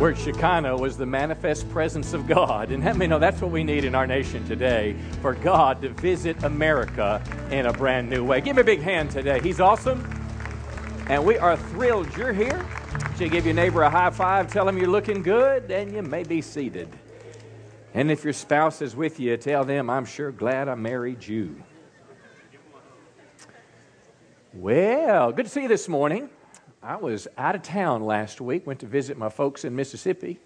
Word Shekinah was the manifest presence of God. And let me know that's what we need in our nation today for God to visit America in a brand new way. Give me a big hand today. He's awesome. And we are thrilled you're here. You give your neighbor a high five, tell him you're looking good, and you may be seated. And if your spouse is with you, tell them, I'm sure glad I married you. Well, good to see you this morning. I was out of town last week, went to visit my folks in Mississippi,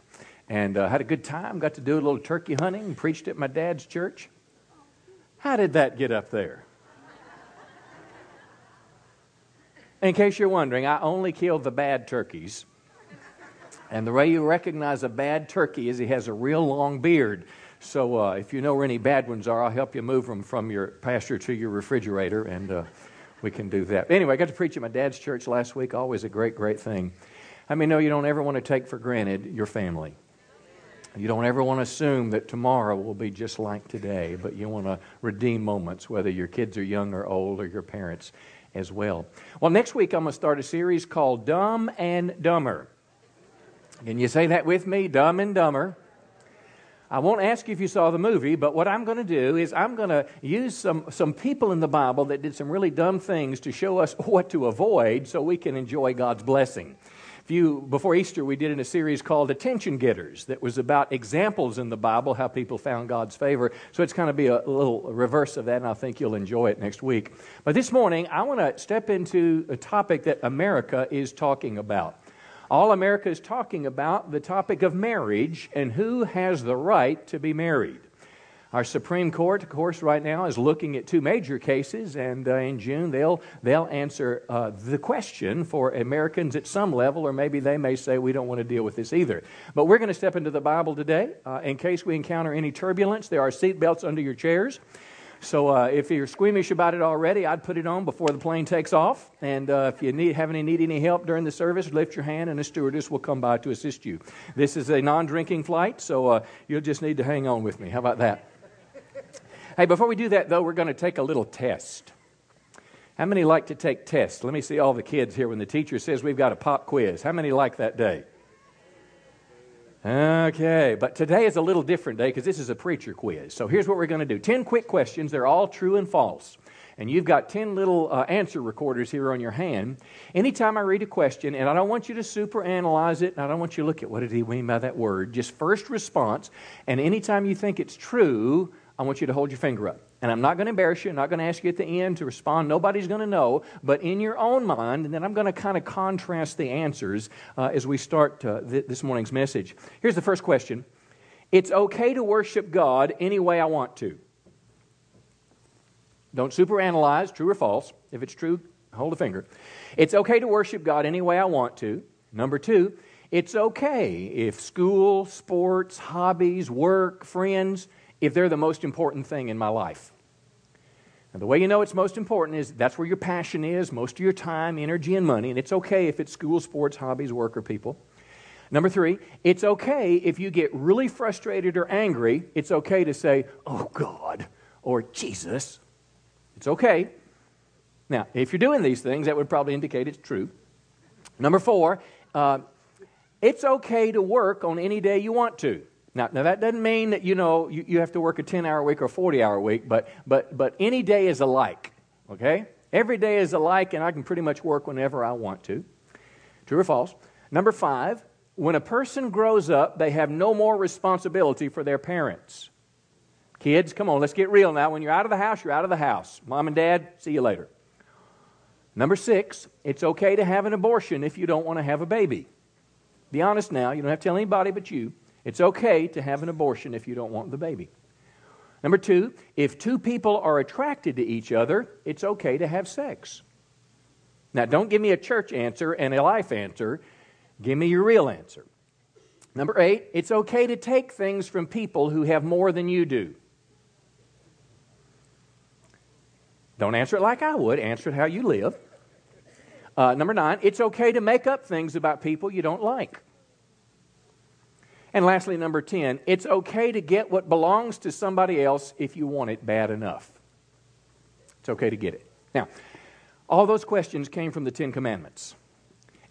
and uh, had a good time. Got to do a little turkey hunting, preached at my dad's church. How did that get up there? In case you're wondering, I only kill the bad turkeys. And the way you recognize a bad turkey is he has a real long beard. So uh, if you know where any bad ones are, I'll help you move them from your pasture to your refrigerator, and uh, we can do that. Anyway, I got to preach at my dad's church last week. Always a great, great thing. I mean, no, you don't ever want to take for granted your family. You don't ever want to assume that tomorrow will be just like today, but you want to redeem moments, whether your kids are young or old or your parents as well. Well, next week I'm going to start a series called Dumb and Dumber. Can you say that with me? Dumb and Dumber. I won't ask you if you saw the movie, but what I'm going to do is I'm going to use some, some people in the Bible that did some really dumb things to show us what to avoid so we can enjoy God's blessing. Few, before Easter, we did in a series called Attention Getters that was about examples in the Bible, how people found God's favor. So it's kind of be a little reverse of that, and I think you'll enjoy it next week. But this morning, I want to step into a topic that America is talking about. All America is talking about the topic of marriage and who has the right to be married. Our Supreme Court, of course, right now is looking at two major cases, and uh, in June they'll, they'll answer uh, the question for Americans at some level, or maybe they may say we don't want to deal with this either. But we're going to step into the Bible today. Uh, in case we encounter any turbulence, there are seatbelts under your chairs. So uh, if you're squeamish about it already, I'd put it on before the plane takes off. And uh, if you need, have any need any help during the service, lift your hand, and a stewardess will come by to assist you. This is a non-drinking flight, so uh, you'll just need to hang on with me. How about that? hey, before we do that, though, we're going to take a little test. How many like to take tests? Let me see all the kids here when the teacher says we've got a pop quiz. How many like that day? Okay, but today is a little different day because this is a preacher quiz. So here's what we're going to do 10 quick questions. They're all true and false. And you've got 10 little uh, answer recorders here on your hand. Anytime I read a question, and I don't want you to super analyze it, and I don't want you to look at what did he mean by that word, just first response. And anytime you think it's true, I want you to hold your finger up. And I'm not going to embarrass you. I'm not going to ask you at the end to respond. Nobody's going to know. But in your own mind, and then I'm going to kind of contrast the answers uh, as we start uh, th- this morning's message. Here's the first question It's okay to worship God any way I want to. Don't superanalyze, true or false. If it's true, hold a finger. It's okay to worship God any way I want to. Number two, it's okay if school, sports, hobbies, work, friends, if they're the most important thing in my life. And the way you know it's most important is that's where your passion is, most of your time, energy, and money. And it's okay if it's school, sports, hobbies, work, or people. Number three, it's okay if you get really frustrated or angry. It's okay to say, oh God, or Jesus. It's okay. Now, if you're doing these things, that would probably indicate it's true. Number four, uh, it's okay to work on any day you want to. Now, now that doesn't mean that you know you, you have to work a 10 hour week or a 40 hour week, but, but, but any day is alike, okay? Every day is alike, and I can pretty much work whenever I want to. True or false? Number five, when a person grows up, they have no more responsibility for their parents. Kids, come on, let's get real now. When you're out of the house, you're out of the house. Mom and dad, see you later. Number six, it's okay to have an abortion if you don't want to have a baby. Be honest now, you don't have to tell anybody but you. It's okay to have an abortion if you don't want the baby. Number two, if two people are attracted to each other, it's okay to have sex. Now, don't give me a church answer and a life answer. Give me your real answer. Number eight, it's okay to take things from people who have more than you do. Don't answer it like I would, answer it how you live. Uh, number nine, it's okay to make up things about people you don't like. And lastly, number 10, it's okay to get what belongs to somebody else if you want it bad enough. It's okay to get it. Now, all those questions came from the Ten Commandments.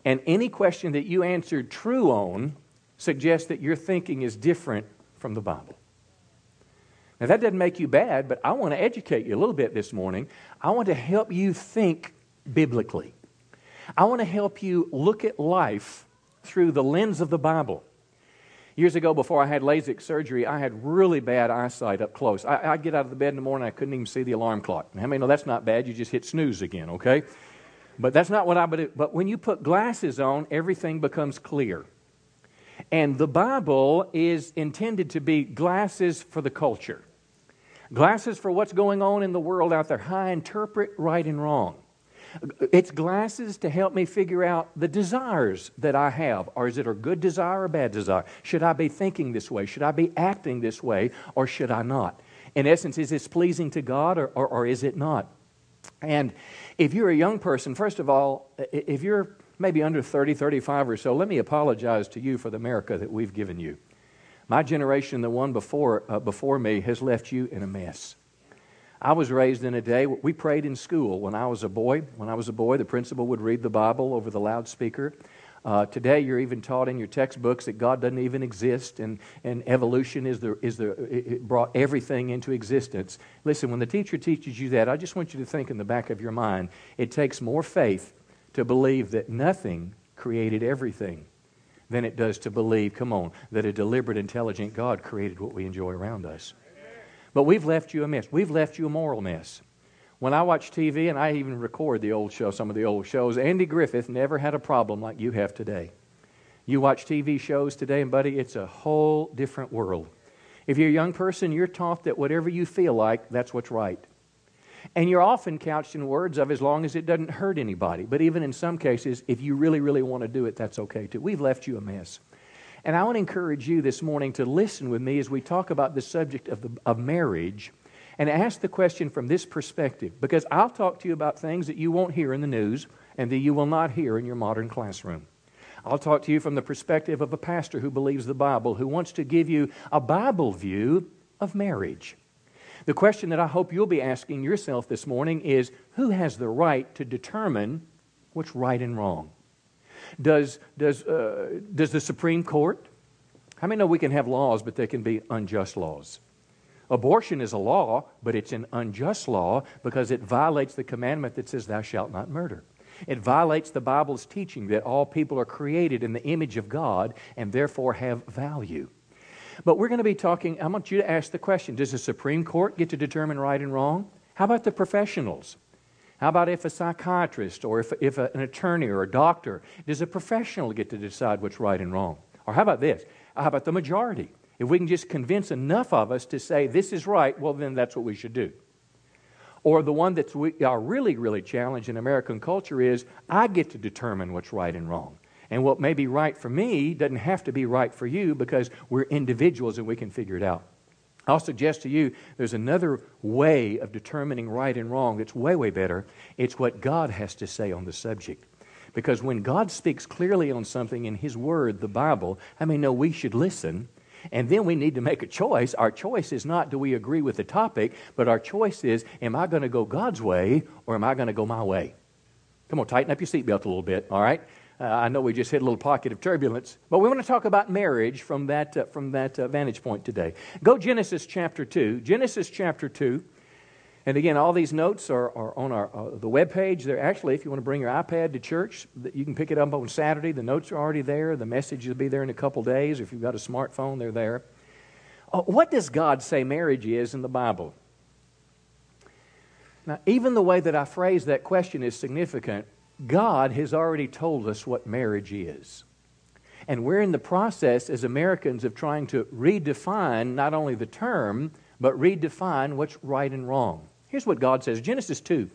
And any question that you answered true on suggests that your thinking is different from the Bible. Now, that doesn't make you bad, but I want to educate you a little bit this morning. I want to help you think biblically. I want to help you look at life through the lens of the Bible. Years ago, before I had LASIK surgery, I had really bad eyesight up close. I, would get out of the bed in the morning, I couldn't even see the alarm clock. How many know that's not bad? You just hit snooze again, okay? But that's not what I would But when you put glasses on, everything becomes clear. And the Bible is intended to be glasses for the culture. Glasses for what's going on in the world out there. How I interpret right and wrong. It's glasses to help me figure out the desires that I have. Or is it a good desire or a bad desire? Should I be thinking this way? Should I be acting this way? Or should I not? In essence, is this pleasing to God or, or, or is it not? And if you're a young person, first of all, if you're maybe under 30, 35 or so, let me apologize to you for the America that we've given you. My generation, the one before, uh, before me, has left you in a mess. I was raised in a day, we prayed in school when I was a boy. When I was a boy, the principal would read the Bible over the loudspeaker. Uh, today, you're even taught in your textbooks that God doesn't even exist, and, and evolution is the, is the, it brought everything into existence. Listen, when the teacher teaches you that, I just want you to think in the back of your mind it takes more faith to believe that nothing created everything than it does to believe, come on, that a deliberate, intelligent God created what we enjoy around us. But we've left you a mess. We've left you a moral mess. When I watch TV, and I even record the old show, some of the old shows, Andy Griffith never had a problem like you have today. You watch TV shows today, and buddy, it's a whole different world. If you're a young person, you're taught that whatever you feel like, that's what's right. And you're often couched in words of as long as it doesn't hurt anybody. But even in some cases, if you really, really want to do it, that's okay too. We've left you a mess. And I want to encourage you this morning to listen with me as we talk about the subject of, the, of marriage and ask the question from this perspective. Because I'll talk to you about things that you won't hear in the news and that you will not hear in your modern classroom. I'll talk to you from the perspective of a pastor who believes the Bible, who wants to give you a Bible view of marriage. The question that I hope you'll be asking yourself this morning is who has the right to determine what's right and wrong? Does, does, uh, does the Supreme Court? How many know we can have laws, but they can be unjust laws? Abortion is a law, but it's an unjust law because it violates the commandment that says, Thou shalt not murder. It violates the Bible's teaching that all people are created in the image of God and therefore have value. But we're going to be talking, I want you to ask the question Does the Supreme Court get to determine right and wrong? How about the professionals? How about if a psychiatrist or if, if a, an attorney or a doctor, does a professional get to decide what's right and wrong? Or how about this? How about the majority? If we can just convince enough of us to say this is right, well, then that's what we should do. Or the one that's we are really, really challenged in American culture is I get to determine what's right and wrong. And what may be right for me doesn't have to be right for you because we're individuals and we can figure it out. I'll suggest to you there's another way of determining right and wrong that's way, way better. It's what God has to say on the subject. Because when God speaks clearly on something in His Word, the Bible, I mean, no, we should listen. And then we need to make a choice. Our choice is not do we agree with the topic, but our choice is am I going to go God's way or am I going to go my way? Come on, tighten up your seatbelt a little bit, all right? Uh, I know we just hit a little pocket of turbulence, but we want to talk about marriage from that, uh, from that uh, vantage point today. Go Genesis chapter 2. Genesis chapter 2. And again, all these notes are, are on our, uh, the web page. They're actually, if you want to bring your iPad to church, you can pick it up on Saturday. The notes are already there. The message will be there in a couple days. If you've got a smartphone, they're there. Uh, what does God say marriage is in the Bible? Now, even the way that I phrase that question is significant God has already told us what marriage is. And we're in the process as Americans of trying to redefine not only the term, but redefine what's right and wrong. Here's what God says Genesis 2.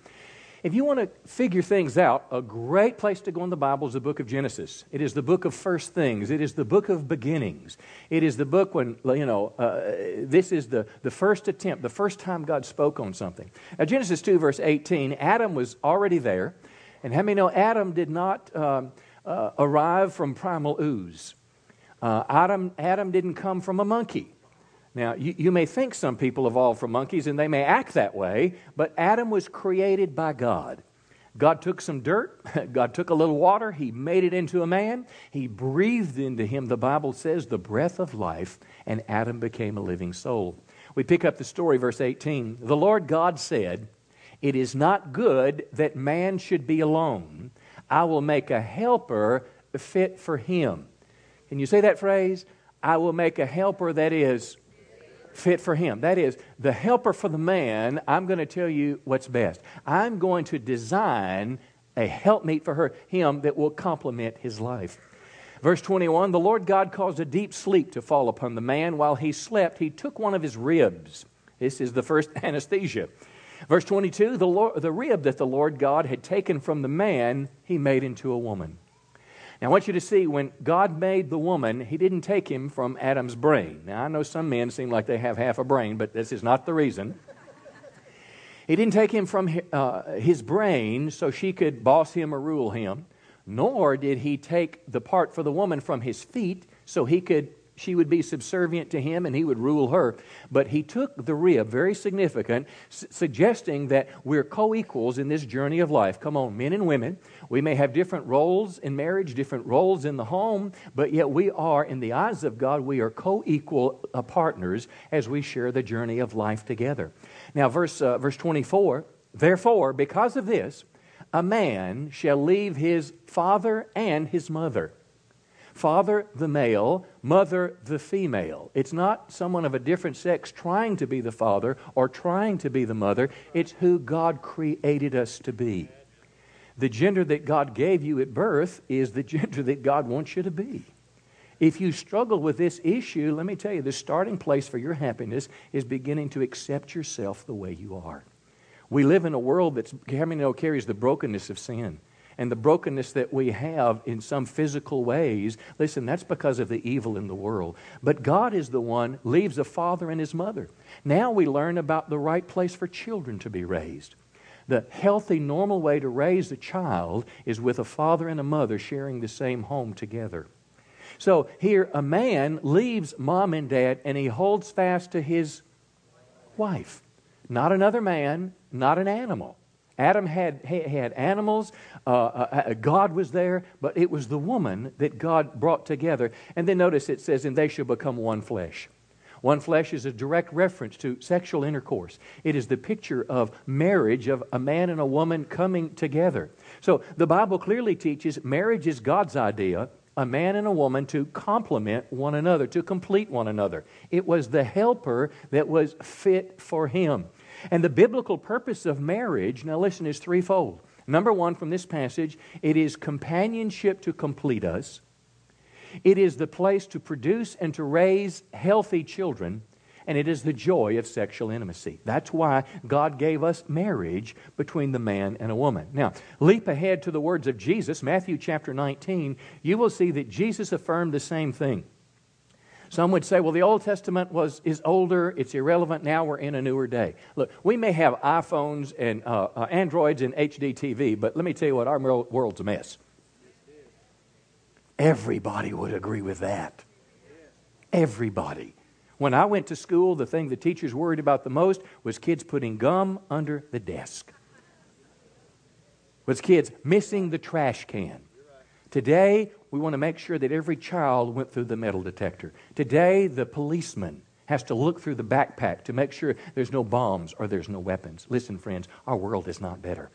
If you want to figure things out, a great place to go in the Bible is the book of Genesis. It is the book of first things. It is the book of beginnings. It is the book when, you know, uh, this is the, the first attempt, the first time God spoke on something. Now, Genesis 2, verse 18, Adam was already there. And how many know Adam did not um, uh, arrive from primal ooze? Uh, Adam, Adam didn't come from a monkey. Now, you, you may think some people evolved from monkeys and they may act that way, but Adam was created by God. God took some dirt, God took a little water, He made it into a man, He breathed into him, the Bible says, the breath of life, and Adam became a living soul. We pick up the story, verse 18. The Lord God said, It is not good that man should be alone. I will make a helper fit for him. Can you say that phrase? I will make a helper that is fit for him. That is, the helper for the man, I'm going to tell you what's best. I'm going to design a helpmeet for her, him that will complement his life. Verse 21 The Lord God caused a deep sleep to fall upon the man. While he slept, he took one of his ribs. This is the first anesthesia. Verse 22 the, Lord, the rib that the Lord God had taken from the man, he made into a woman. Now, I want you to see when God made the woman, He didn't take him from Adam's brain. Now, I know some men seem like they have half a brain, but this is not the reason. He didn't take him from uh, his brain so she could boss him or rule him, nor did He take the part for the woman from his feet so he could she would be subservient to him and he would rule her. But he took the rib, very significant, su- suggesting that we're co equals in this journey of life. Come on, men and women. We may have different roles in marriage, different roles in the home, but yet we are, in the eyes of God, we are co equal uh, partners as we share the journey of life together. Now, verse, uh, verse 24 Therefore, because of this, a man shall leave his father and his mother Father, the male, mother, the female. It's not someone of a different sex trying to be the father or trying to be the mother. It's who God created us to be. The gender that God gave you at birth is the gender that God wants you to be. If you struggle with this issue, let me tell you, the starting place for your happiness is beginning to accept yourself the way you are. We live in a world that's, how many know, carries the brokenness of sin and the brokenness that we have in some physical ways, listen, that's because of the evil in the world. But God is the one leaves a father and his mother. Now we learn about the right place for children to be raised. The healthy, normal way to raise a child is with a father and a mother sharing the same home together. So here, a man leaves mom and dad and he holds fast to his wife. Not another man, not an animal. Adam had, had animals, uh, uh, uh, God was there, but it was the woman that God brought together. And then notice it says, and they shall become one flesh. One flesh is a direct reference to sexual intercourse. It is the picture of marriage, of a man and a woman coming together. So the Bible clearly teaches marriage is God's idea, a man and a woman to complement one another, to complete one another. It was the helper that was fit for him. And the biblical purpose of marriage, now listen, is threefold. Number one, from this passage, it is companionship to complete us. It is the place to produce and to raise healthy children, and it is the joy of sexual intimacy. That's why God gave us marriage between the man and a woman. Now, leap ahead to the words of Jesus, Matthew chapter 19. You will see that Jesus affirmed the same thing. Some would say, well, the Old Testament was, is older, it's irrelevant, now we're in a newer day. Look, we may have iPhones and uh, uh, Androids and HD TV, but let me tell you what, our world's a mess. Everybody would agree with that. Everybody. When I went to school, the thing the teachers worried about the most was kids putting gum under the desk, was kids missing the trash can. Today, we want to make sure that every child went through the metal detector. Today, the policeman has to look through the backpack to make sure there's no bombs or there's no weapons. Listen, friends, our world is not better.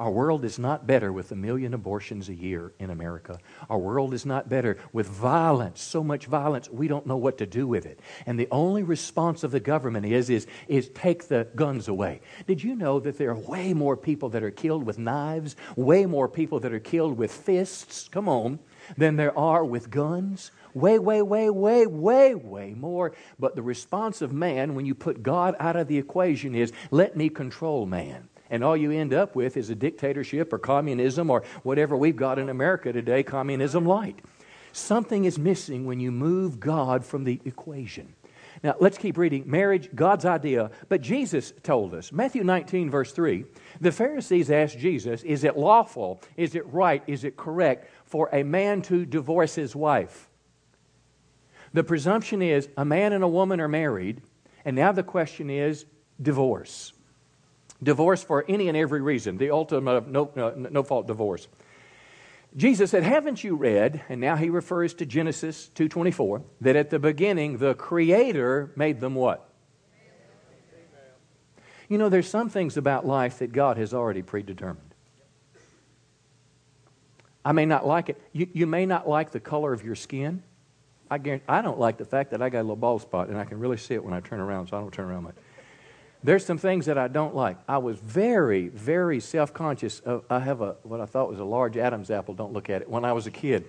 Our world is not better with a million abortions a year in America. Our world is not better with violence, so much violence, we don't know what to do with it. And the only response of the government is, is, is take the guns away. Did you know that there are way more people that are killed with knives, way more people that are killed with fists, come on, than there are with guns? Way, way, way, way, way, way more. But the response of man, when you put God out of the equation, is let me control man. And all you end up with is a dictatorship or communism or whatever we've got in America today, communism light. Something is missing when you move God from the equation. Now, let's keep reading. Marriage, God's idea. But Jesus told us, Matthew 19, verse 3, the Pharisees asked Jesus, Is it lawful? Is it right? Is it correct for a man to divorce his wife? The presumption is a man and a woman are married, and now the question is divorce. Divorce for any and every reason, the ultimate of no, uh, no fault divorce. Jesus said, "Haven't you read?" And now he refers to Genesis 2:24 that at the beginning the creator made them what? You know, there's some things about life that God has already predetermined. I may not like it. You, you may not like the color of your skin. I, guarantee, I don't like the fact that I got a little bald spot and I can really see it when I turn around, so I don't turn around much. There's some things that I don't like. I was very, very self conscious. I have a, what I thought was a large Adam's apple, don't look at it, when I was a kid.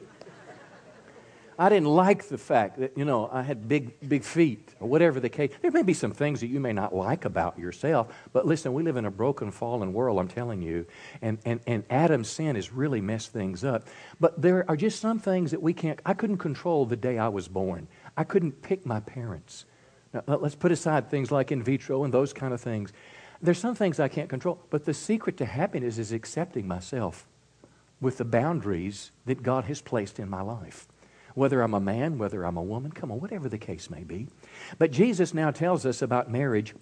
I didn't like the fact that, you know, I had big, big feet or whatever the case. There may be some things that you may not like about yourself, but listen, we live in a broken, fallen world, I'm telling you, and, and, and Adam's sin has really messed things up. But there are just some things that we can't, I couldn't control the day I was born. I couldn't pick my parents. Now, let's put aside things like in vitro and those kind of things. There's some things I can't control, but the secret to happiness is accepting myself with the boundaries that God has placed in my life. Whether I'm a man, whether I'm a woman, come on, whatever the case may be. But Jesus now tells us about marriage.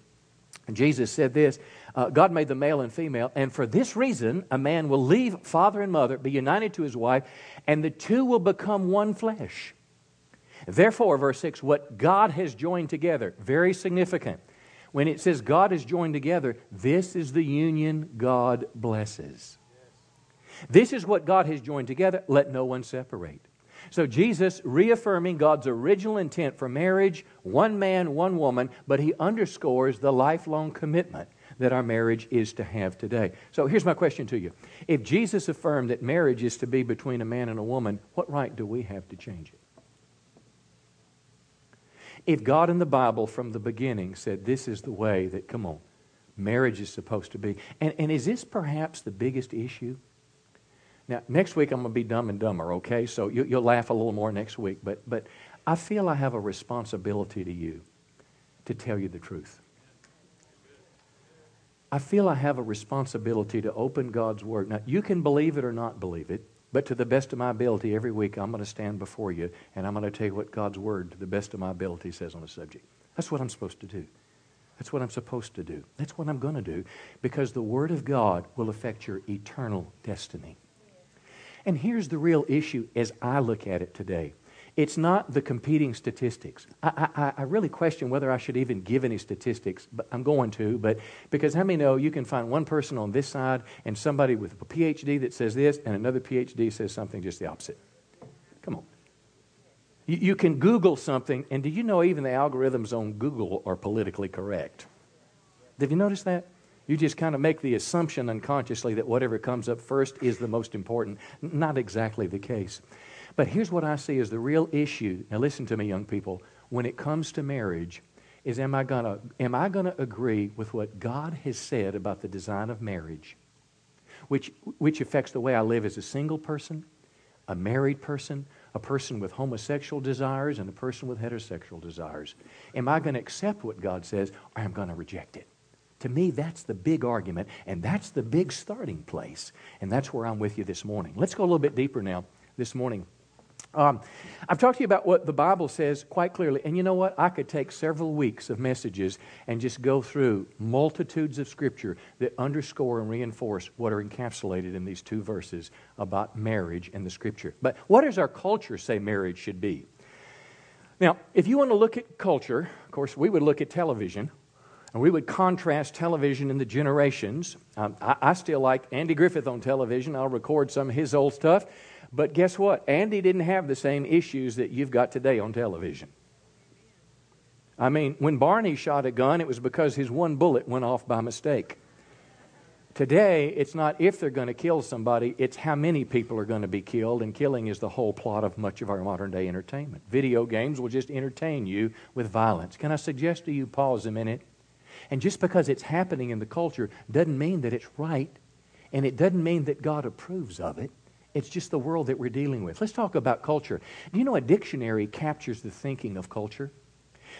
Jesus said this uh, God made the male and female, and for this reason, a man will leave father and mother, be united to his wife, and the two will become one flesh. Therefore, verse 6, what God has joined together, very significant. When it says God has joined together, this is the union God blesses. This is what God has joined together. Let no one separate. So, Jesus reaffirming God's original intent for marriage, one man, one woman, but he underscores the lifelong commitment that our marriage is to have today. So, here's my question to you If Jesus affirmed that marriage is to be between a man and a woman, what right do we have to change it? If God in the Bible from the beginning said this is the way that, come on, marriage is supposed to be, and, and is this perhaps the biggest issue? Now, next week I'm going to be dumb and dumber, okay? So you, will laugh a little more next week, but, but I feel I have a responsibility to you to tell you the truth. I feel I have a responsibility to open God's Word. Now, you can believe it or not believe it. But to the best of my ability, every week I'm going to stand before you and I'm going to tell you what God's Word, to the best of my ability, says on the subject. That's what I'm supposed to do. That's what I'm supposed to do. That's what I'm going to do because the Word of God will affect your eternal destiny. And here's the real issue as I look at it today it's not the competing statistics. I, I, I, really question whether I should even give any statistics, but I'm going to. But because how many know you can find one person on this side and somebody with a PhD that says this, and another PhD says something just the opposite. Come on. You, you can Google something, and do you know even the algorithms on Google are politically correct? Have you noticed that? You just kind of make the assumption unconsciously that whatever comes up first is the most important. Not exactly the case. But here's what I see as the real issue. Now, listen to me, young people. When it comes to marriage, is am I to am I to agree with what God has said about the design of marriage, which which affects the way I live as a single person, a married person, a person with homosexual desires, and a person with heterosexual desires? Am I to accept what God says, or am I to reject it? To me, that's the big argument, and that's the big starting place. And that's where I'm with you this morning. Let's go a little bit deeper now this morning. Um, I've talked to you about what the Bible says quite clearly. And you know what? I could take several weeks of messages and just go through multitudes of Scripture that underscore and reinforce what are encapsulated in these two verses about marriage and the Scripture. But what does our culture say marriage should be? Now, if you want to look at culture, of course, we would look at television. And we would contrast television in the generations. Um, I, I still like Andy Griffith on television. I'll record some of his old stuff. But guess what? Andy didn't have the same issues that you've got today on television. I mean, when Barney shot a gun, it was because his one bullet went off by mistake. Today, it's not if they're going to kill somebody, it's how many people are going to be killed, and killing is the whole plot of much of our modern day entertainment. Video games will just entertain you with violence. Can I suggest to you, pause a minute? And just because it's happening in the culture doesn't mean that it's right, and it doesn't mean that God approves of it. It's just the world that we're dealing with. Let's talk about culture. Do you know a dictionary captures the thinking of culture?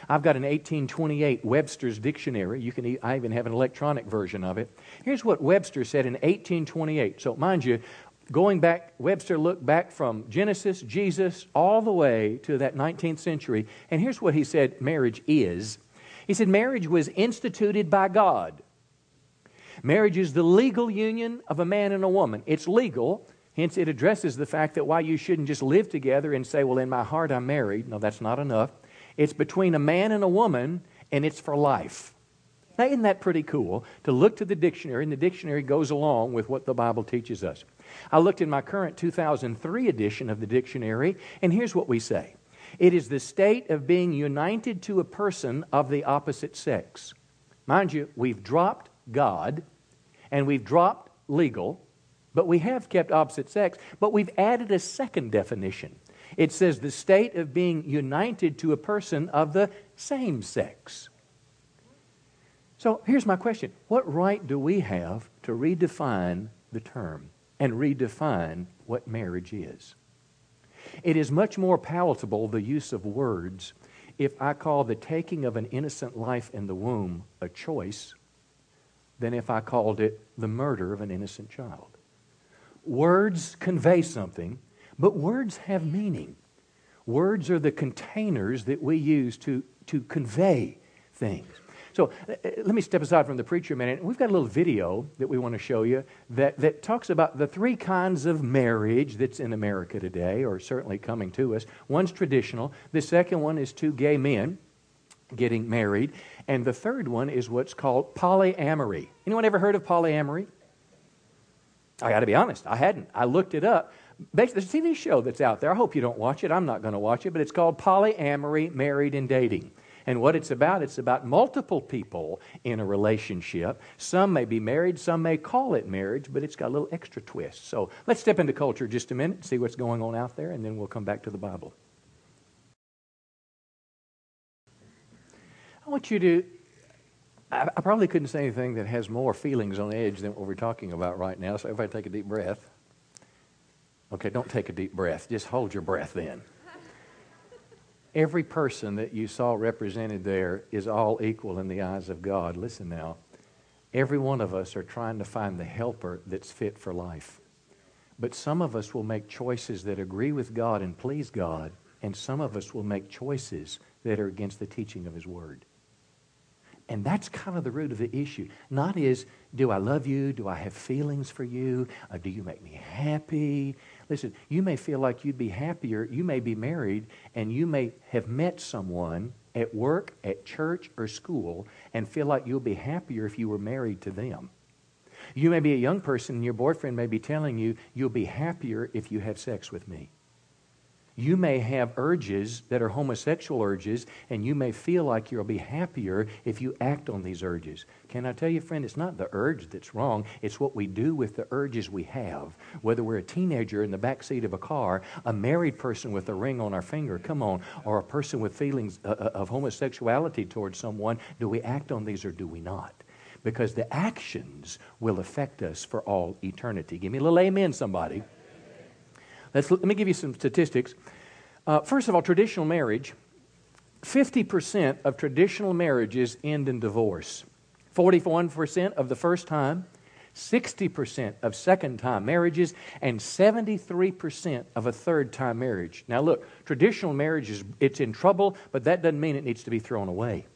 I've got an 1828 Webster's Dictionary. You can, I even have an electronic version of it. Here's what Webster said in 1828. So, mind you, going back, Webster looked back from Genesis, Jesus, all the way to that 19th century. And here's what he said marriage is. He said, marriage was instituted by God Marriage is the legal union of a man and a woman. It's legal, hence, it addresses the fact that why you shouldn't just live together and say, Well, in my heart, I'm married. No, that's not enough. It's between a man and a woman, and it's for life. Now, isn't that pretty cool to look to the dictionary, and the dictionary goes along with what the Bible teaches us? I looked in my current 2003 edition of the dictionary, and here's what we say it is the state of being united to a person of the opposite sex. Mind you, we've dropped God and we've dropped legal, but we have kept opposite sex, but we've added a second definition. It says the state of being united to a person of the same sex. So here's my question What right do we have to redefine the term and redefine what marriage is? It is much more palatable, the use of words, if I call the taking of an innocent life in the womb a choice than if I called it the murder of an innocent child. Words convey something, but words have meaning. Words are the containers that we use to, to convey things. So uh, uh, let me step aside from the preacher a minute. We've got a little video that we want to show you that, that talks about the three kinds of marriage that's in America today, or certainly coming to us. One's traditional, the second one is two gay men getting married, and the third one is what's called polyamory. Anyone ever heard of polyamory? I got to be honest, I hadn't. I looked it up. Basically, there's a TV show that's out there. I hope you don't watch it. I'm not going to watch it, but it's called Polyamory Married and Dating. And what it's about, it's about multiple people in a relationship. Some may be married, some may call it marriage, but it's got a little extra twist. So let's step into culture just a minute, see what's going on out there, and then we'll come back to the Bible. I want you to. I, I probably couldn't say anything that has more feelings on edge than what we're talking about right now, so everybody take a deep breath. Okay, don't take a deep breath. Just hold your breath then. Every person that you saw represented there is all equal in the eyes of God. Listen now. Every one of us are trying to find the helper that's fit for life. But some of us will make choices that agree with God and please God, and some of us will make choices that are against the teaching of His Word. And that's kind of the root of the issue. Not is, do I love you? Do I have feelings for you? Uh, do you make me happy? Listen, you may feel like you'd be happier. You may be married, and you may have met someone at work, at church, or school, and feel like you'll be happier if you were married to them. You may be a young person, and your boyfriend may be telling you, you'll be happier if you have sex with me. You may have urges that are homosexual urges, and you may feel like you'll be happier if you act on these urges. Can I tell you, friend, it's not the urge that's wrong, it's what we do with the urges we have. Whether we're a teenager in the back seat of a car, a married person with a ring on our finger, come on, or a person with feelings uh, uh, of homosexuality towards someone, do we act on these or do we not? Because the actions will affect us for all eternity. Give me a little amen, somebody. Let's, let me give you some statistics. Uh, first of all, traditional marriage 50% of traditional marriages end in divorce, 41% of the first time, 60% of second time marriages, and 73% of a third time marriage. Now, look, traditional marriage is it's in trouble, but that doesn't mean it needs to be thrown away.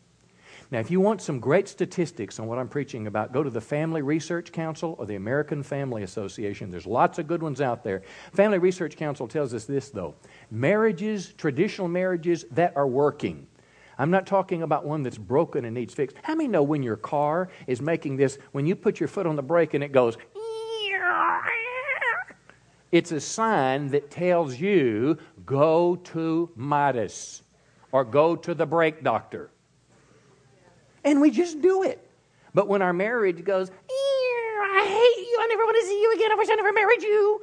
Now, if you want some great statistics on what I'm preaching about, go to the Family Research Council or the American Family Association. There's lots of good ones out there. Family Research Council tells us this, though marriages, traditional marriages that are working. I'm not talking about one that's broken and needs fixed. How many know when your car is making this, when you put your foot on the brake and it goes, it's a sign that tells you go to Midas or go to the brake doctor. And we just do it. But when our marriage goes, I hate you, I never want to see you again, I wish I never married you.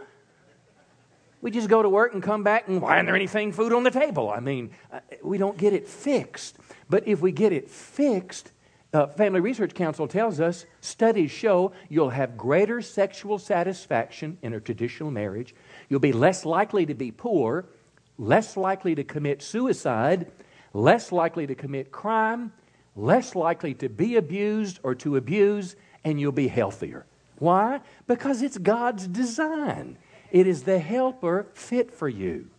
We just go to work and come back, and why isn't there anything food on the table? I mean, uh, we don't get it fixed. But if we get it fixed, uh, Family Research Council tells us studies show you'll have greater sexual satisfaction in a traditional marriage. You'll be less likely to be poor, less likely to commit suicide, less likely to commit crime, less likely to be abused or to abuse, and you'll be healthier. Why? Because it's God's design. It is the helper fit for you.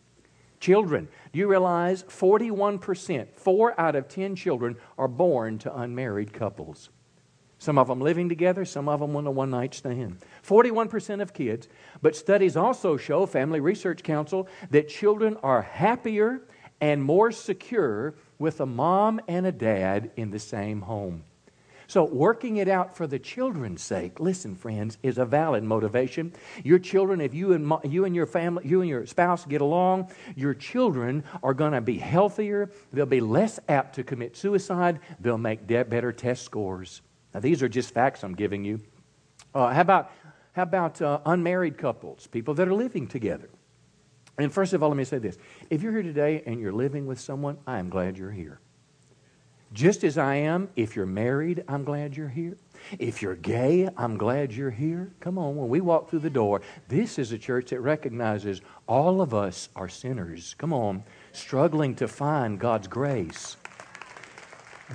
Children, do you realize 41%, 4 out of 10 children are born to unmarried couples? Some of them living together, some of them on a one night stand. 41% of kids, but studies also show, Family Research Council, that children are happier and more secure with a mom and a dad in the same home. So, working it out for the children's sake, listen, friends, is a valid motivation. Your children, if you and, you and your family, you and your spouse get along, your children are going to be healthier. They'll be less apt to commit suicide. They'll make better test scores. Now, these are just facts I'm giving you. Uh, how about, how about uh, unmarried couples, people that are living together? And first of all, let me say this. If you're here today and you're living with someone, I am glad you're here. Just as I am, if you're married, I'm glad you're here. If you're gay, I'm glad you're here. Come on, when we walk through the door, this is a church that recognizes all of us are sinners. Come on, struggling to find God's grace.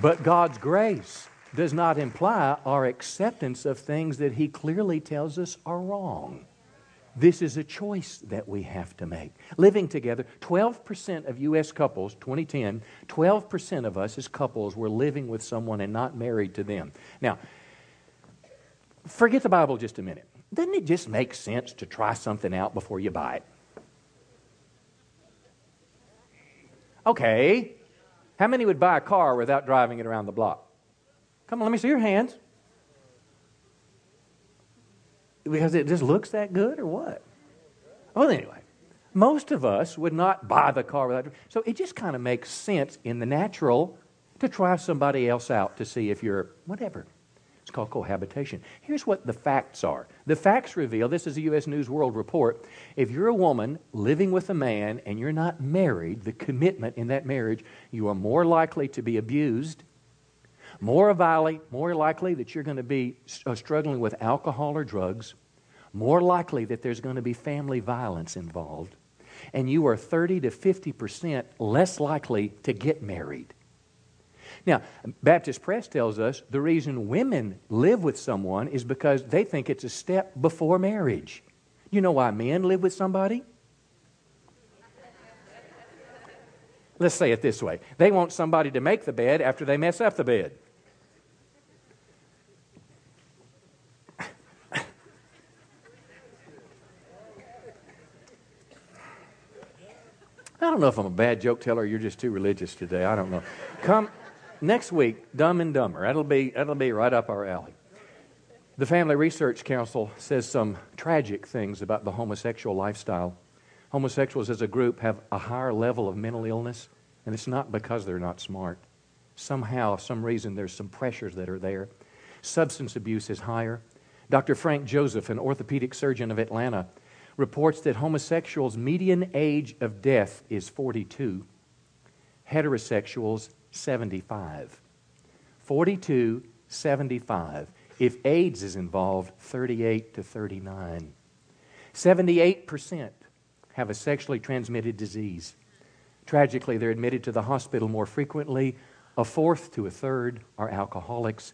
But God's grace does not imply our acceptance of things that He clearly tells us are wrong. This is a choice that we have to make. Living together, 12% of U.S. couples, 2010, 12% of us as couples were living with someone and not married to them. Now, forget the Bible just a minute. Doesn't it just make sense to try something out before you buy it? Okay. How many would buy a car without driving it around the block? Come on, let me see your hands. Because it just looks that good or what? Well, anyway, most of us would not buy the car without. So it just kind of makes sense in the natural to try somebody else out to see if you're whatever. It's called cohabitation. Here's what the facts are. The facts reveal this is a U.S. News World report. If you're a woman living with a man and you're not married, the commitment in that marriage, you are more likely to be abused, more likely, more likely that you're going to be uh, struggling with alcohol or drugs, more likely that there's going to be family violence involved, and you are 30 to 50% less likely to get married. Now, Baptist Press tells us the reason women live with someone is because they think it's a step before marriage. You know why men live with somebody? Let's say it this way they want somebody to make the bed after they mess up the bed. I don't know if I'm a bad joke teller you're just too religious today. I don't know. Come next week, Dumb and Dumber. That'll be, that'll be right up our alley. The Family Research Council says some tragic things about the homosexual lifestyle. Homosexuals as a group have a higher level of mental illness, and it's not because they're not smart. Somehow, some reason, there's some pressures that are there. Substance abuse is higher. Dr. Frank Joseph, an orthopedic surgeon of Atlanta, reports that homosexuals' median age of death is 42, heterosexuals, 75. 42, 75. If AIDS is involved, 38 to 39. 78% have a sexually transmitted disease. Tragically, they're admitted to the hospital more frequently. A fourth to a third are alcoholics.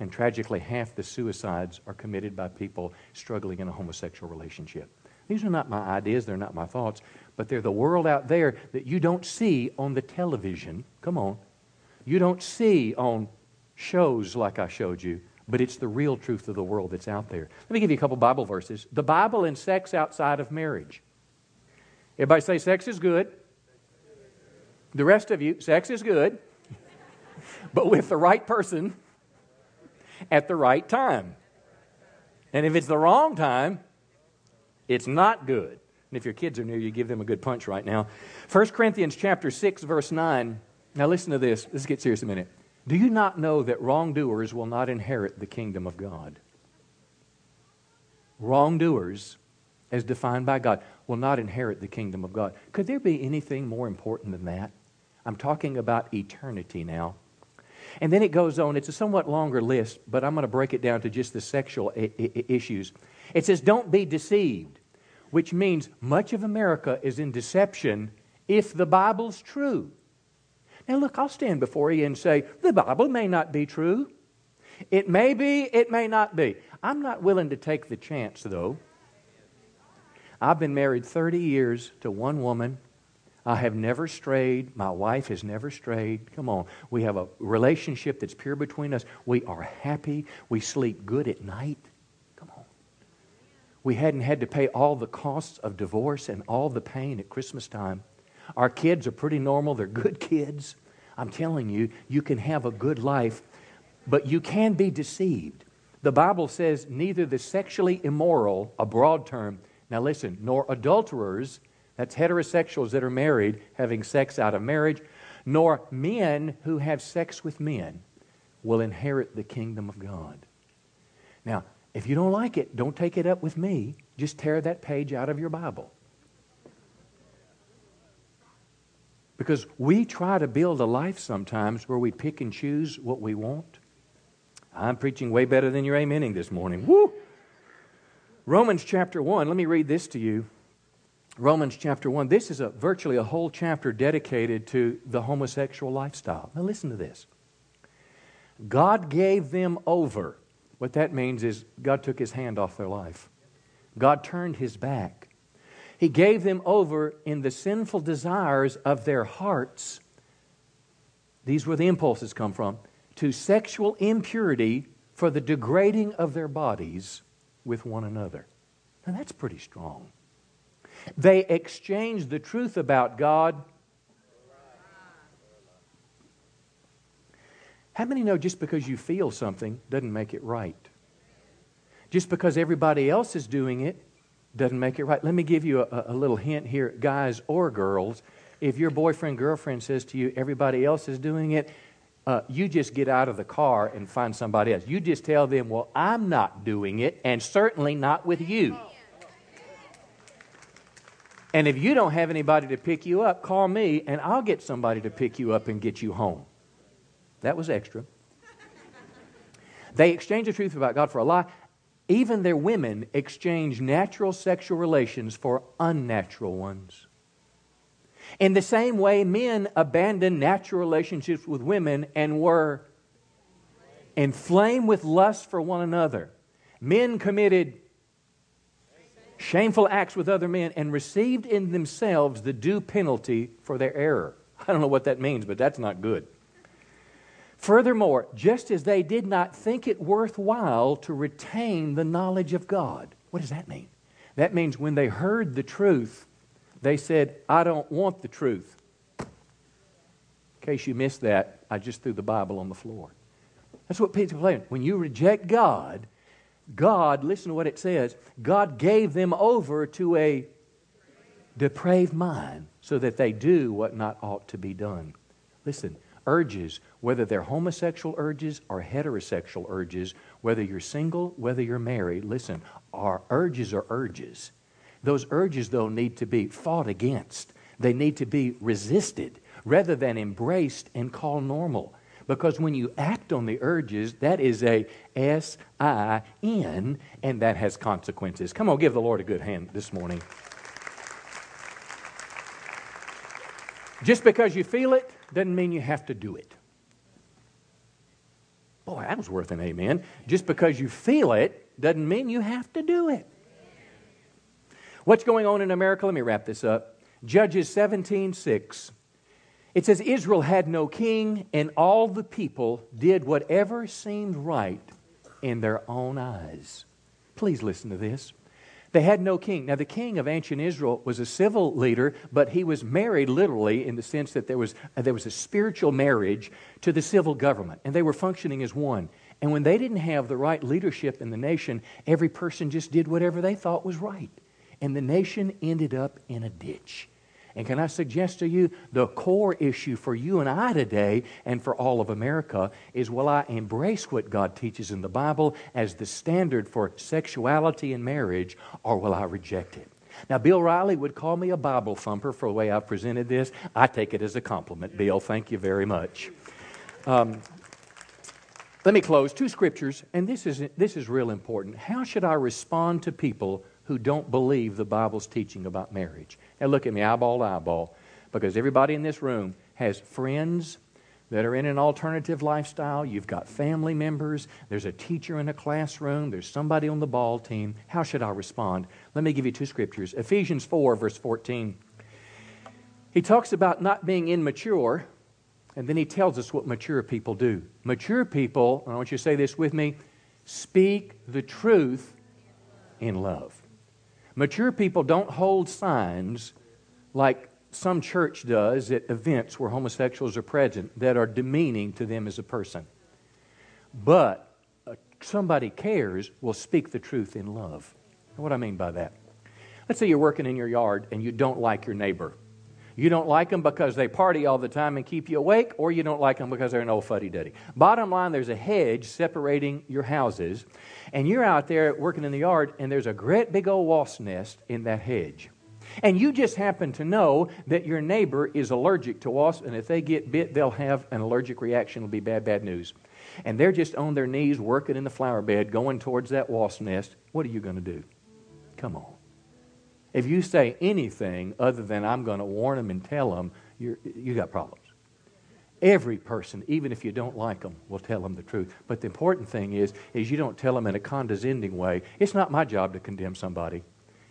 And tragically, half the suicides are committed by people struggling in a homosexual relationship. These are not my ideas, they're not my thoughts, but they're the world out there that you don't see on the television. Come on. You don't see on shows like I showed you, but it's the real truth of the world that's out there. Let me give you a couple Bible verses. The Bible and sex outside of marriage. Everybody say sex is good. The rest of you, sex is good, but with the right person at the right time. And if it's the wrong time, it's not good. And if your kids are near you, give them a good punch right now. 1 Corinthians chapter 6, verse 9. Now listen to this. Let's get serious a minute. Do you not know that wrongdoers will not inherit the kingdom of God? Wrongdoers, as defined by God, will not inherit the kingdom of God. Could there be anything more important than that? I'm talking about eternity now. And then it goes on. It's a somewhat longer list, but I'm going to break it down to just the sexual I- I- issues. It says, Don't be deceived, which means much of America is in deception if the Bible's true. Now, look, I'll stand before you and say, The Bible may not be true. It may be, it may not be. I'm not willing to take the chance, though. I've been married 30 years to one woman. I have never strayed. My wife has never strayed. Come on. We have a relationship that's pure between us. We are happy. We sleep good at night. We hadn't had to pay all the costs of divorce and all the pain at Christmas time. Our kids are pretty normal. They're good kids. I'm telling you, you can have a good life, but you can be deceived. The Bible says neither the sexually immoral, a broad term, now listen, nor adulterers, that's heterosexuals that are married having sex out of marriage, nor men who have sex with men will inherit the kingdom of God. Now, if you don't like it, don't take it up with me. Just tear that page out of your Bible. Because we try to build a life sometimes where we pick and choose what we want. I'm preaching way better than you're amening this morning. Woo! Romans chapter 1, let me read this to you. Romans chapter 1. This is a, virtually a whole chapter dedicated to the homosexual lifestyle. Now, listen to this. God gave them over. What that means is God took his hand off their life, God turned his back. He gave them over in the sinful desires of their hearts. These were the impulses come from to sexual impurity for the degrading of their bodies with one another. Now, that's pretty strong. They exchanged the truth about God. How many know just because you feel something doesn't make it right? Just because everybody else is doing it doesn't make it right. Let me give you a, a little hint here, guys or girls. If your boyfriend, girlfriend says to you, everybody else is doing it, uh, you just get out of the car and find somebody else. You just tell them, well, I'm not doing it, and certainly not with you. And if you don't have anybody to pick you up, call me and I'll get somebody to pick you up and get you home. That was extra. they exchange the truth about God for a lie. Even their women exchange natural sexual relations for unnatural ones. In the same way, men abandoned natural relationships with women and were inflamed with lust for one another. Men committed shameful acts with other men, and received in themselves the due penalty for their error. I don't know what that means, but that's not good. Furthermore, just as they did not think it worthwhile to retain the knowledge of God, what does that mean? That means when they heard the truth, they said, I don't want the truth. In case you missed that, I just threw the Bible on the floor. That's what are saying. When you reject God, God, listen to what it says, God gave them over to a depraved mind so that they do what not ought to be done. Listen, urges, whether they're homosexual urges or heterosexual urges, whether you're single, whether you're married, listen, our urges are urges. Those urges, though, need to be fought against. They need to be resisted rather than embraced and called normal. Because when you act on the urges, that is a S I N, and that has consequences. Come on, give the Lord a good hand this morning. Just because you feel it doesn't mean you have to do it. Boy, that was worth an amen. Just because you feel it doesn't mean you have to do it. What's going on in America? Let me wrap this up. Judges 17 6. It says Israel had no king, and all the people did whatever seemed right in their own eyes. Please listen to this. They had no king. Now, the king of ancient Israel was a civil leader, but he was married literally in the sense that there was, uh, there was a spiritual marriage to the civil government, and they were functioning as one. And when they didn't have the right leadership in the nation, every person just did whatever they thought was right. And the nation ended up in a ditch. And can I suggest to you the core issue for you and I today and for all of America is will I embrace what God teaches in the Bible as the standard for sexuality and marriage or will I reject it? Now, Bill O'Reilly would call me a Bible thumper for the way I've presented this. I take it as a compliment, Bill. Thank you very much. Um, let me close. Two scriptures, and this is, this is real important. How should I respond to people who don't believe the Bible's teaching about marriage? Now, look at me, eyeball to eyeball, because everybody in this room has friends that are in an alternative lifestyle. You've got family members. There's a teacher in a classroom. There's somebody on the ball team. How should I respond? Let me give you two scriptures Ephesians 4, verse 14. He talks about not being immature, and then he tells us what mature people do. Mature people, I want you to say this with me, speak the truth in love. Mature people don't hold signs like some church does at events where homosexuals are present that are demeaning to them as a person. But uh, somebody cares will speak the truth in love. What do I mean by that? Let's say you're working in your yard and you don't like your neighbor. You don't like them because they party all the time and keep you awake, or you don't like them because they're an old fuddy duddy. Bottom line, there's a hedge separating your houses, and you're out there working in the yard, and there's a great big old wasp nest in that hedge. And you just happen to know that your neighbor is allergic to wasps, and if they get bit, they'll have an allergic reaction. It'll be bad, bad news. And they're just on their knees working in the flower bed, going towards that wasp nest. What are you going to do? Come on. If you say anything other than I'm going to warn them and tell them, you you got problems. Every person, even if you don't like them, will tell them the truth. But the important thing is, is you don't tell them in a condescending way. It's not my job to condemn somebody.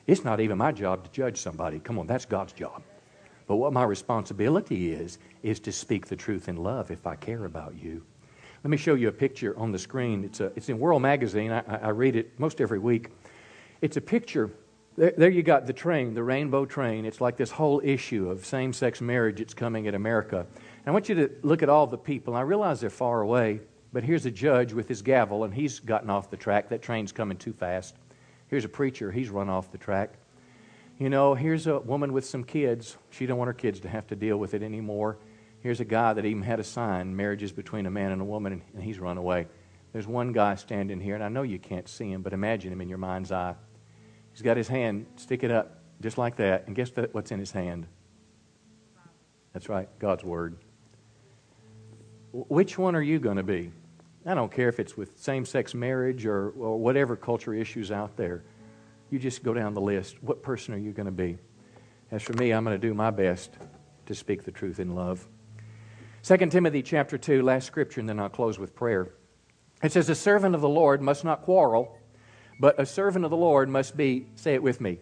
It's not even my job to judge somebody. Come on, that's God's job. But what my responsibility is, is to speak the truth in love if I care about you. Let me show you a picture on the screen. It's, a, it's in World Magazine. I, I read it most every week. It's a picture. There, there you got the train, the rainbow train. It's like this whole issue of same sex marriage that's coming in America. And I want you to look at all the people. I realize they're far away, but here's a judge with his gavel, and he's gotten off the track. That train's coming too fast. Here's a preacher, he's run off the track. You know, here's a woman with some kids. She don't want her kids to have to deal with it anymore. Here's a guy that even had a sign, marriages between a man and a woman, and he's run away. There's one guy standing here, and I know you can't see him, but imagine him in your mind's eye. He's got his hand, stick it up, just like that, and guess what's in his hand? That's right, God's Word. Which one are you going to be? I don't care if it's with same sex marriage or, or whatever culture issues out there. You just go down the list. What person are you going to be? As for me, I'm going to do my best to speak the truth in love. 2 Timothy chapter 2, last scripture, and then I'll close with prayer. It says, A servant of the Lord must not quarrel, but a servant of the Lord must be, say it with me,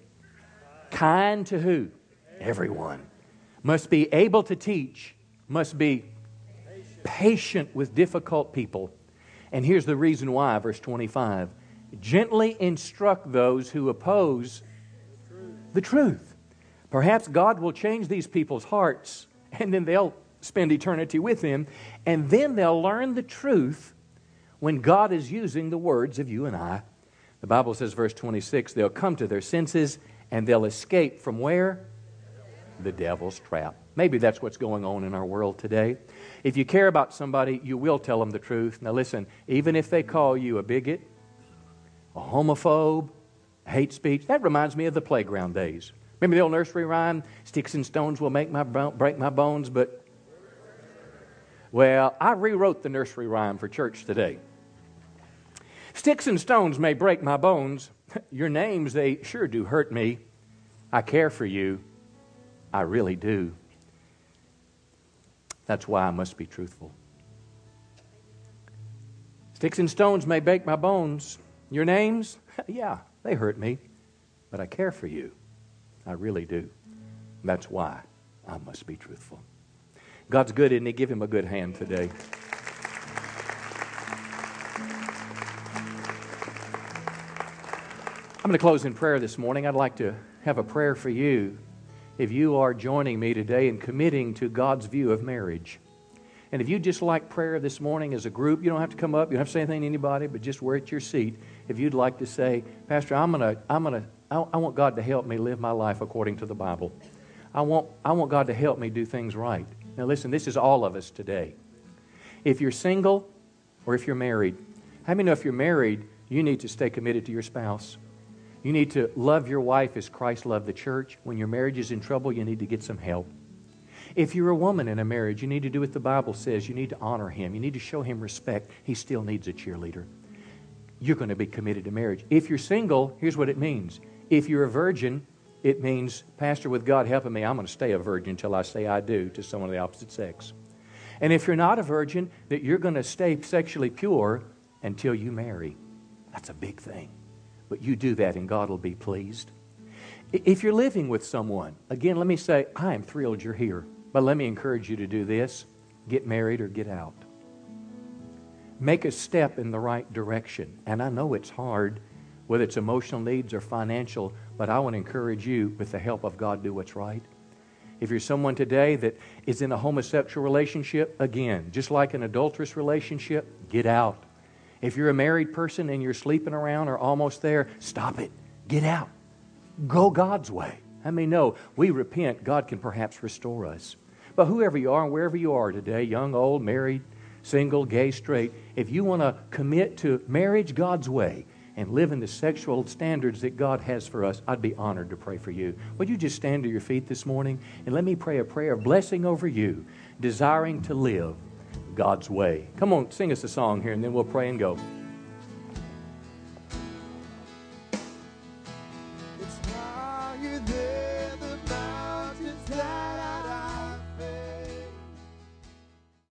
kind to who? Everyone. Must be able to teach, must be patient with difficult people and here's the reason why, verse 25 gently instruct those who oppose the truth. Perhaps God will change these people's hearts, and then they'll spend eternity with Him, and then they'll learn the truth when God is using the words of you and I. The Bible says, verse 26, they'll come to their senses and they'll escape from where? The devil's trap. Maybe that's what's going on in our world today. If you care about somebody, you will tell them the truth. Now, listen, even if they call you a bigot, a homophobe, hate speech, that reminds me of the playground days. Remember the old nursery rhyme? Sticks and stones will make my break my bones, but. Well, I rewrote the nursery rhyme for church today. Sticks and stones may break my bones. Your names, they sure do hurt me. I care for you. I really do. That's why I must be truthful. Sticks and stones may break my bones. Your names? yeah, they hurt me. But I care for you. I really do. That's why I must be truthful. God's good, isn't He? Give Him a good hand today. I'm going to close in prayer this morning. I'd like to have a prayer for you if you are joining me today and committing to God's view of marriage. And if you just like prayer this morning as a group, you don't have to come up, you don't have to say anything to anybody, but just where at your seat. If you'd like to say, Pastor, I'm gonna, I'm gonna, I, I want God to help me live my life according to the Bible. I want, I want God to help me do things right. Now listen, this is all of us today. If you're single or if you're married, how many know if you're married, you need to stay committed to your spouse? You need to love your wife as Christ loved the church. When your marriage is in trouble, you need to get some help. If you're a woman in a marriage, you need to do what the Bible says. You need to honor him. You need to show him respect. He still needs a cheerleader. You're going to be committed to marriage. If you're single, here's what it means. If you're a virgin, it means, Pastor, with God helping me, I'm going to stay a virgin until I say I do to someone of the opposite sex. And if you're not a virgin, that you're going to stay sexually pure until you marry. That's a big thing. But you do that and God will be pleased. If you're living with someone, again, let me say, I am thrilled you're here. But let me encourage you to do this get married or get out. Make a step in the right direction. And I know it's hard, whether it's emotional needs or financial, but I want to encourage you, with the help of God, do what's right. If you're someone today that is in a homosexual relationship, again, just like an adulterous relationship, get out. If you're a married person and you're sleeping around or almost there, stop it. Get out. Go God's way. I mean, no, we repent, God can perhaps restore us. But whoever you are and wherever you are today, young, old, married, single, gay, straight, if you want to commit to marriage God's way and live in the sexual standards that God has for us, I'd be honored to pray for you. Would you just stand to your feet this morning and let me pray a prayer of blessing over you, desiring to live God's way? Come on, sing us a song here and then we'll pray and go.